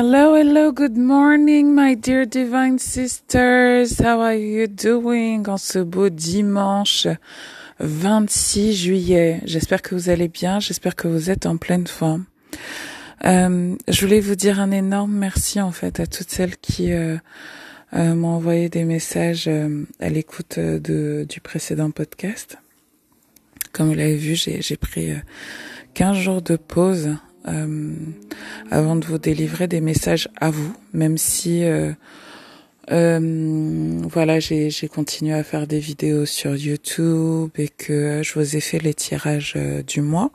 Hello, hello, good morning, my dear divine sisters. How are you doing en ce beau dimanche 26 juillet? J'espère que vous allez bien, j'espère que vous êtes en pleine forme. Euh, je voulais vous dire un énorme merci en fait à toutes celles qui euh, euh, m'ont envoyé des messages euh, à l'écoute euh, de du précédent podcast. Comme vous l'avez vu, j'ai pris 15 jours de pause euh, avant de vous délivrer des messages à vous, même si euh, euh, voilà, j'ai continué à faire des vidéos sur YouTube et que je vous ai fait les tirages du mois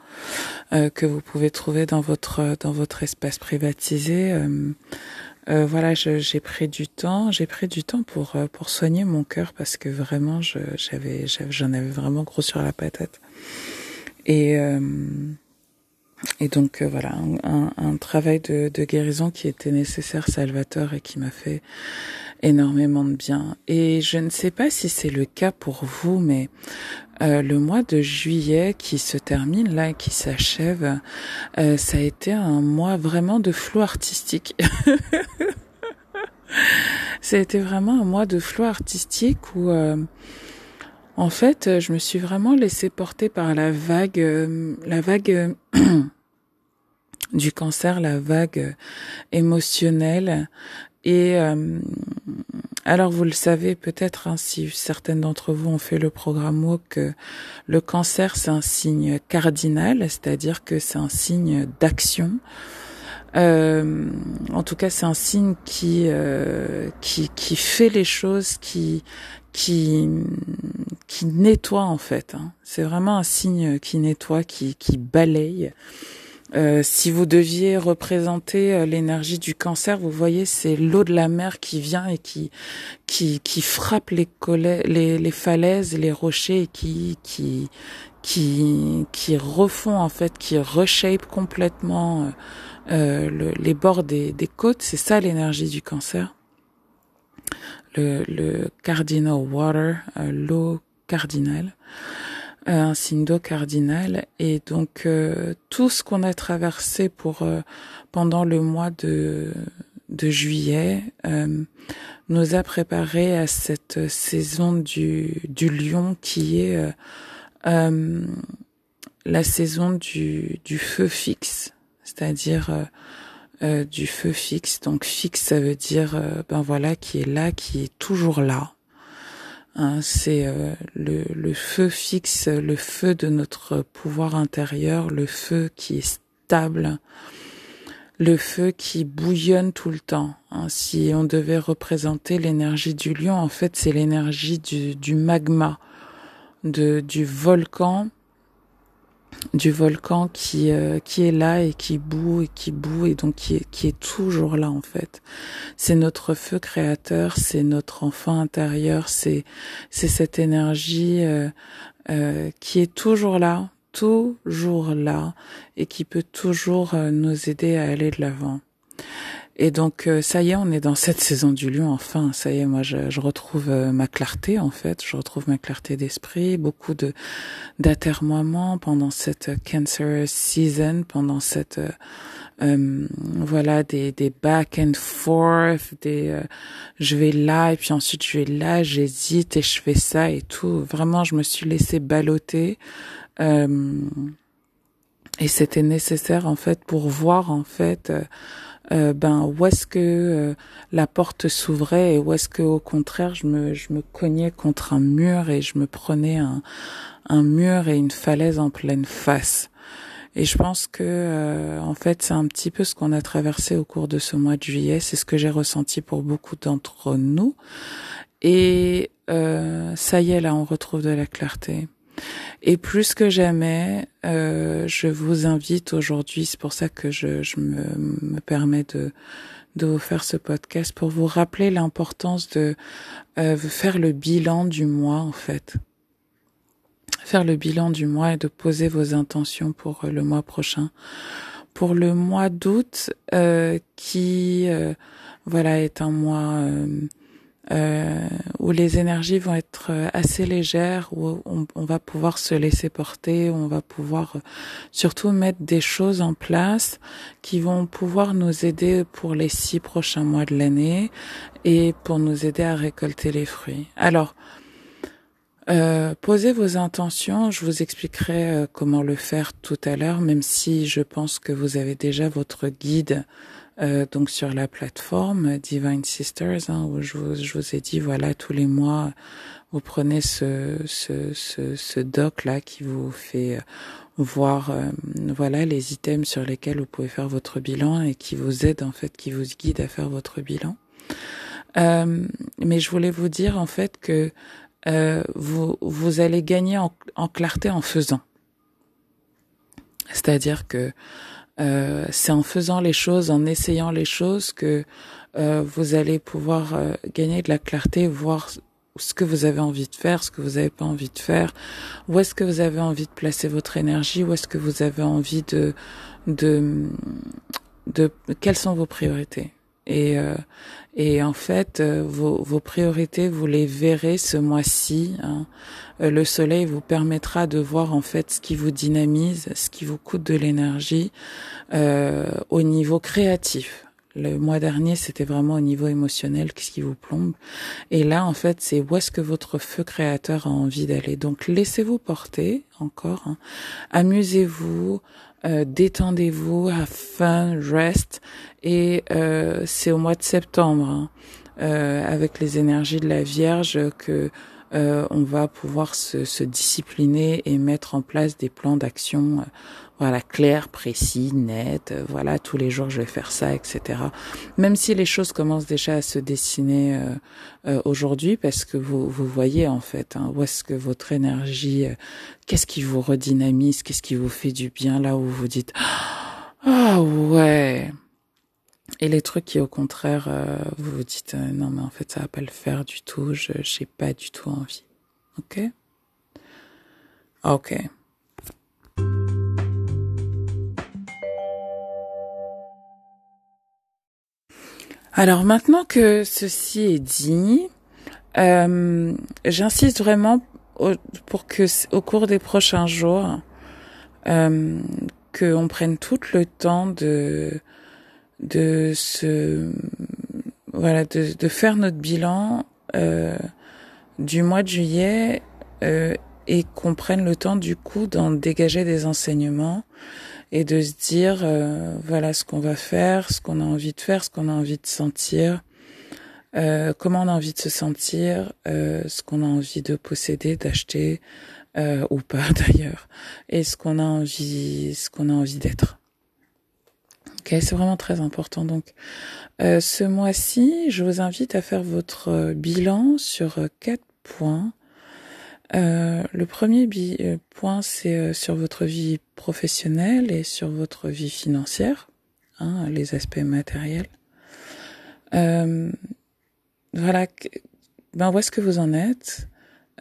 que vous pouvez trouver dans votre espace privatisé. voilà, j'ai pris du temps, j'ai pris du temps pour soigner mon cœur parce que vraiment, j'avais j'en avais vraiment gros sur la patate. Et et donc euh, voilà, un, un, travail de, de, guérison qui était nécessaire, salvateur, et qui m'a fait énormément de bien. Et je ne sais pas si c'est le cas pour vous, mais euh, le mois de juillet qui se termine là, qui s'achève, euh, ça a été un mois vraiment de flou artistique. ça a été vraiment un mois de flou artistique où euh, en fait, je me suis vraiment laissée porter par la vague, euh, la vague du cancer, la vague émotionnelle. Et euh, alors, vous le savez peut-être, hein, si certaines d'entre vous ont fait le programme que le cancer, c'est un signe cardinal, c'est-à-dire que c'est un signe d'action. Euh, en tout cas, c'est un signe qui, qui qui fait les choses, qui qui qui nettoie en fait. Hein. C'est vraiment un signe qui nettoie, qui qui balaye. Euh, si vous deviez représenter euh, l'énergie du cancer, vous voyez, c'est l'eau de la mer qui vient et qui qui, qui frappe les, les, les falaises, les rochers et qui qui qui qui refont en fait, qui reshape complètement euh, le, les bords des, des côtes. C'est ça l'énergie du cancer le, le cardinal water, euh, l'eau cardinale, euh, un signe d'eau cardinal. Et donc euh, tout ce qu'on a traversé pour pendant le mois de de juillet nous a préparé à cette saison du du lion qui est la saison du du feu fixe, c'est-à-dire euh, du feu fixe. Donc fixe, ça veut dire euh, ben voilà qui est là, qui est toujours là. Hein, c'est euh, le, le, feu fixe, le feu de notre pouvoir intérieur, le feu qui est stable, le feu qui bouillonne tout le temps. Hein. Si on devait représenter l'énergie du lion, en fait, c'est l'énergie du, du magma, de, du volcan du volcan qui euh, qui est là et qui boue et qui boue et donc qui est qui est toujours là en fait. C'est notre feu créateur, c'est notre enfant intérieur, c'est c'est cette énergie euh, euh, qui est toujours là, toujours là et qui peut toujours nous aider à aller de l'avant. Et donc euh, ça y est, on est dans cette saison du lion. Enfin, ça y est, moi je, je retrouve euh, ma clarté en fait. Je retrouve ma clarté d'esprit, beaucoup de d'atermoiements pendant cette cancer season, pendant cette euh, voilà des des back and forth, des je vais là et puis ensuite je vais là, j'hésite et je fais ça et tout. Vraiment, je me suis laissée balloter. Et c'était nécessaire en fait pour voir en fait euh, ben où est-ce que euh, la porte s'ouvrait et où est-ce que au contraire je me je me cognais contre un mur et je me prenais un un mur et une falaise en pleine face. Et je pense que euh, en fait c'est un petit peu ce qu'on a traversé au cours de ce mois de juillet, c'est ce que j'ai ressenti pour beaucoup d'entre nous. Et ça y est là, on retrouve de la clarté. Et plus que jamais, euh, je vous invite aujourd'hui, c'est pour ça que je, je me, me, permets de, de vous faire ce podcast, pour vous rappeler l'importance de euh, faire le bilan du mois en fait. Faire le bilan du mois et de poser vos intentions pour euh, le mois prochain. Pour le mois d'août, euh, qui euh, voilà est un mois euh, où les énergies vont être euh, assez légères, où on, on, va pouvoir se laisser porter, on va pouvoir euh, surtout mettre des choses en place qui vont pouvoir nous aider pour les six prochains mois de l'année et pour nous aider à récolter les fruits. Alors, euh, posez vos intentions, je vous expliquerai euh, comment le faire tout à l'heure, même si je pense que vous avez déjà votre guide euh, donc sur la plateforme Divine Sisters, hein, où je vous, ai dit, voilà, tous les mois, vous prenez ce, ce, ce, ce doc-là qui vous fait voir voilà les items sur lesquels vous pouvez faire votre bilan et qui vous aide en fait, qui vous guide à faire votre bilan. mais je voulais vous dire en fait que euh, vous, vous allez gagner en, en clarté en faisant. C'est-à-dire que euh, c'est en faisant les choses, en essayant les choses que euh, vous allez pouvoir euh, gagner de la clarté, voir ce que vous avez envie de faire, ce que vous n'avez pas envie de faire, où est-ce que vous avez envie de placer votre énergie, où est-ce que vous avez envie de, de, de, quelles sont vos priorités? Et, euh, et en fait, euh, vos, vos, priorités, vous les verrez ce mois-ci. Hein. Euh, le soleil vous permettra de voir en fait ce qui vous dynamise, ce qui vous coûte de l'énergie euh, au niveau créatif. Le mois dernier, c'était vraiment au niveau émotionnel, qu'est-ce qui vous plombe. Et là, en fait, c'est où est-ce que votre feu créateur a envie d'aller. Donc, laissez-vous porter encore. Hein. Amusez-vous, euh, détendez-vous, have fun, rest. Et euh, c'est au mois de septembre, hein, euh, avec les énergies de la Vierge, que euh, on va pouvoir se, se, discipliner et mettre en place des plans d'action, euh, voilà, clairs, précis, nets. Euh, voilà, tous les jours je vais faire ça, etc. Même si les choses commencent déjà à se dessiner aujourd'hui, parce que vous vous voyez en fait hein, où est-ce que votre énergie, qu'est-ce qui vous redynamise, qu'est-ce qui vous fait du bien là où vous dites ah ouais et les trucs qui, au contraire, euh, vous vous dites euh, non, mais en fait, ça va pas le faire du tout. Je n'ai pas du tout envie. Ok? Ok. Alors maintenant que ceci est dit, euh, j'insiste vraiment pour que au cours des prochains jours, qu'on prenne tout le temps de de se voilà de, de faire notre bilan euh, du mois de juillet euh, et qu'on prenne le temps du coup d'en dégager des enseignements et de se dire euh, voilà ce qu'on va faire, ce qu'on a envie de faire, ce qu'on a envie de sentir, euh, comment on a envie de se sentir, euh, ce qu'on a envie de posséder, d'acheter euh, ou pas d'ailleurs, et ce qu'on a envie, ce qu'on a envie d'être. Ok, c'est vraiment très important. Donc, euh, ce mois-ci, je vous invite à faire votre euh, bilan sur euh, quatre points. Euh, le premier point, c'est sur votre vie professionnelle et sur votre vie financière, hein, les aspects matériels. Euh, voilà, ben où est-ce que vous en êtes?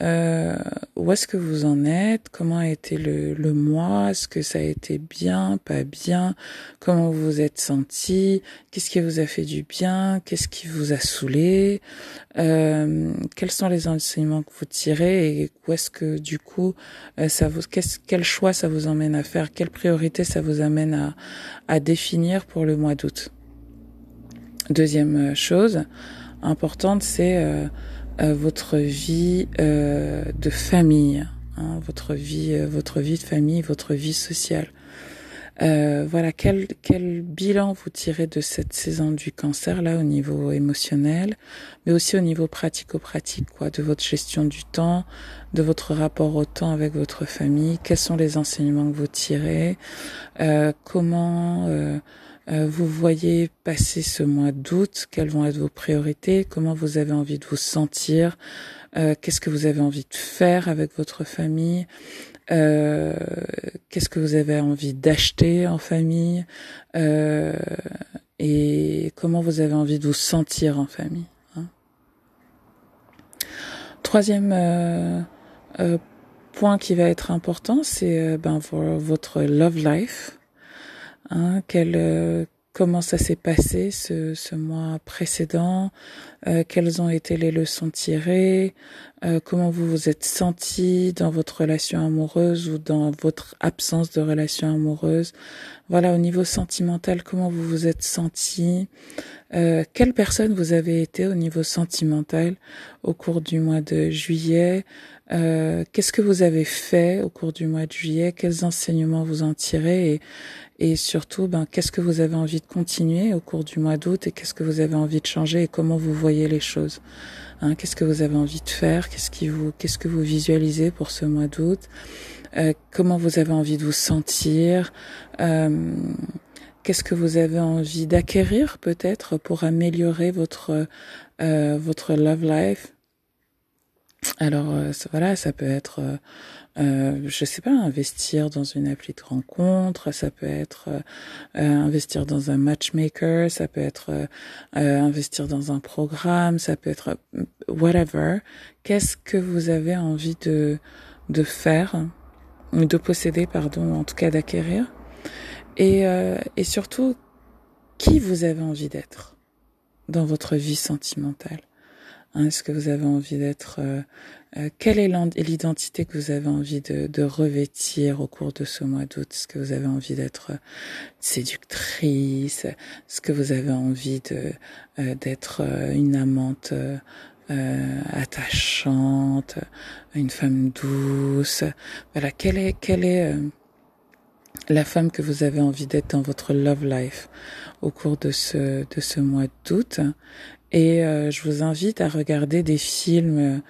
Euh, où est-ce que vous en êtes? Comment a été le, le mois? Est-ce que ça a été bien, pas bien? Comment vous vous êtes senti Qu'est-ce qui vous a fait du bien? Qu'est-ce qui vous a saoulé? Euh, Quels sont les enseignements que vous tirez et où est-ce que du coup euh, ça vous quel choix ça vous emmène à faire? Quelle priorité ça vous amène à, à définir pour le mois d'août? Deuxième chose importante, c'est euh, euh, votre vie euh, de famille, hein, votre vie, euh, votre vie de famille, votre vie sociale. Euh, voilà quel quel bilan vous tirez de cette saison du cancer là au niveau émotionnel, mais aussi au niveau pratico-pratique quoi, de votre gestion du temps, de votre rapport au temps avec votre famille? Quels sont les enseignements que vous tirez? Euh, Comment euh, vous voyez passer ce mois d'août, quelles vont être vos priorités, comment vous avez envie de vous sentir, euh, qu'est-ce que vous avez envie de faire avec votre famille, euh, qu'est-ce que vous avez envie d'acheter en famille? Euh, et comment vous avez envie de vous sentir en famille. Hein? Troisième euh, point qui va être important, c'est ben, votre love life. Hein, euh, comment ça s'est passé ce, ce mois précédent, euh, quelles ont été les leçons tirées, euh, comment vous vous êtes senti dans votre relation amoureuse ou dans votre absence de relation amoureuse. Voilà, au niveau sentimental, comment vous vous êtes senti, euh, quelle personne vous avez été au niveau sentimental au cours du mois de juillet, euh, qu'est-ce que vous avez fait au cours du mois de juillet Quels enseignements vous en tirez et, et surtout, ben, qu'est-ce que vous avez envie de continuer au cours du mois d'août et qu'est-ce que vous avez envie de changer et comment vous voyez les choses hein, Qu'est-ce que vous avez envie de faire Qu'est-ce qui vous, qu'est-ce que vous visualisez pour ce mois d'août euh, Comment vous avez envie de vous sentir euh, Qu'est-ce que vous avez envie d'acquérir peut-être pour améliorer votre euh, votre love life? Alors voilà, ça peut être, je sais pas, investir dans une appli de rencontre, ça peut être investir dans un matchmaker, ça peut être investir dans un programme, ça peut être whatever. Qu'est-ce que vous avez envie de de faire, de posséder, pardon, en tout cas d'acquérir, et et surtout qui vous avez envie d'être dans votre vie sentimentale? Hein, est-ce que vous avez envie d'être euh, euh, Quelle est l'identité que vous avez envie de, revêtir au cours de ce mois d'août? Est-ce que vous avez envie d'être euh, séductrice? Est-ce que vous avez envie de d'être une amante attachante, une femme douce. Voilà, quelle est quelle est la femme que vous avez envie d'être dans votre love life au cours de ce de ce mois d'août? Et euh, je vous invite à regarder des films,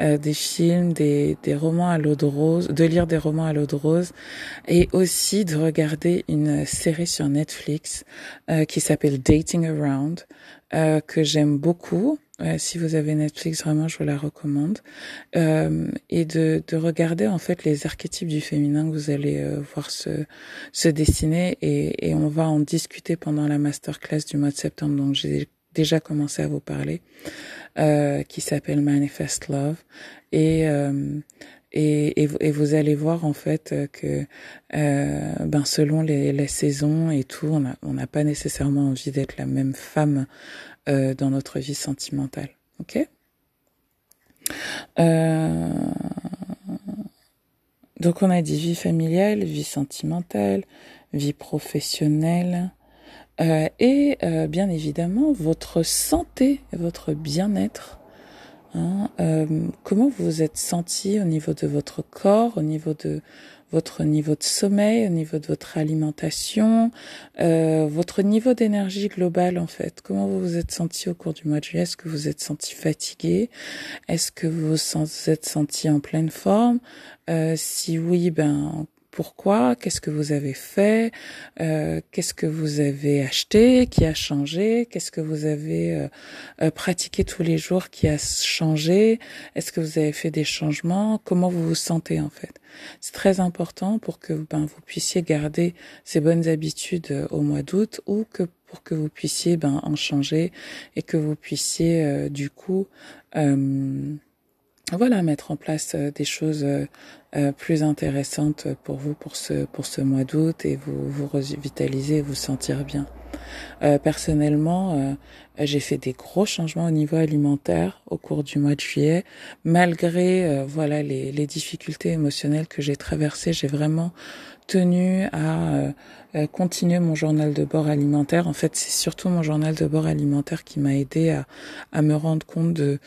euh, des films, des, des romans à l'eau de rose, de lire des romans à l'eau de rose, et aussi de regarder une série sur Netflix euh, qui s'appelle Dating Around, que j'aime beaucoup. si vous avez Netflix, vraiment, je vous la recommande. et de, de regarder en fait les archétypes du féminin que vous allez voir se, se dessiner, et, et on va en discuter pendant la masterclass du mois de septembre. Donc j'ai déjà commencé à vous parler, euh, qui s'appelle Manifest Love. Et, euh, et, vous allez voir en fait que euh, ben selon les, saisons et tout, on n'a pas nécessairement envie d'être la même femme euh, dans notre vie sentimentale. Ok? Euh, Donc on a dit vie familiale, vie sentimentale, vie professionnelle, euh, et euh, bien évidemment votre santé, votre bien-être. Hein, euh, comment vous vous êtes senti au niveau de votre corps, au niveau de votre niveau de sommeil, au niveau de votre alimentation, votre niveau d'énergie globale en fait? Comment vous vous êtes senti au cours du mois de juillet? Est-ce que vous êtes senti fatigué? Est-ce que vous vous êtes senti en pleine forme? Si oui, ben pourquoi, qu'est-ce que vous avez fait, euh, qu'est-ce que vous avez acheté, qui a changé, qu'est-ce que vous avez euh, euh, pratiqué tous les jours qui a changé, est-ce que vous avez fait des changements, comment vous vous sentez en fait. C'est très important pour que ben, vous puissiez garder ces bonnes habitudes au mois d'août ou que pour que vous puissiez ben, en changer et que vous puissiez du coup voilà, mettre en place euh, des choses euh, euh, plus intéressantes pour vous pour ce pour ce mois d'août et vous vous revitaliser, vous sentir bien. personnellement, j'ai fait des gros changements au niveau alimentaire au cours du mois de juillet, malgré voilà les, les difficultés émotionnelles que j'ai traversées. J'ai vraiment tenu à continuer mon journal de bord alimentaire. En fait, c'est surtout mon journal de bord alimentaire qui m'a aidé à, à me rendre compte de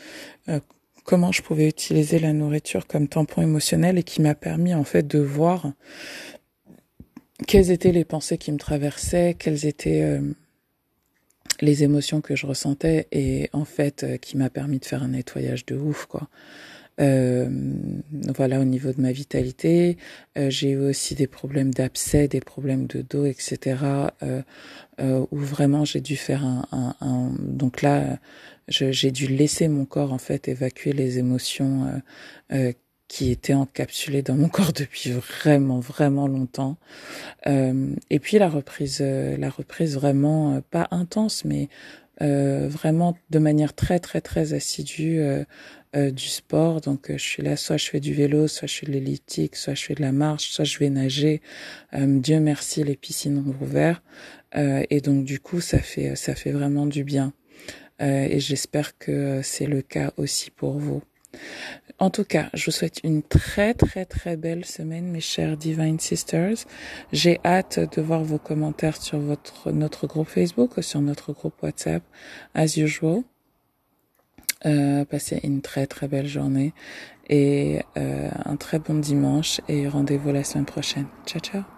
comment je pouvais utiliser la nourriture comme tampon émotionnel et qui m'a permis en fait de voir quelles étaient les pensées qui me traversaient, quelles étaient euh, les émotions que je ressentais et en fait euh, qui m'a permis de faire un nettoyage de ouf quoi. Euh, voilà au niveau de ma vitalité, j'ai eu aussi des problèmes d'abcès, des problèmes de dos, etc. où vraiment j'ai dû faire un, un, un donc là j'ai dû laisser mon corps en fait évacuer les émotions euh, euh, qui étaient encapsulées dans mon corps depuis vraiment vraiment longtemps. Euh, et puis la reprise, euh, la reprise vraiment pas intense, mais vraiment de manière très très très assidue euh, du sport. Donc je suis là, soit je fais du vélo, soit je fais de l'elliptique, soit je fais de la marche, soit je vais nager. Dieu merci, les piscines ont ouvert. et donc du coup, ça fait ça fait vraiment du bien. et j'espère que c'est le cas aussi pour vous. En tout cas, je vous souhaite une très très très belle semaine, mes chers Divine Sisters. J'ai hâte de voir vos commentaires sur votre notre groupe Facebook sur notre groupe WhatsApp, as usual. Euh, passez une très très belle journée et euh, un très bon dimanche et rendez-vous la semaine prochaine. Ciao ciao.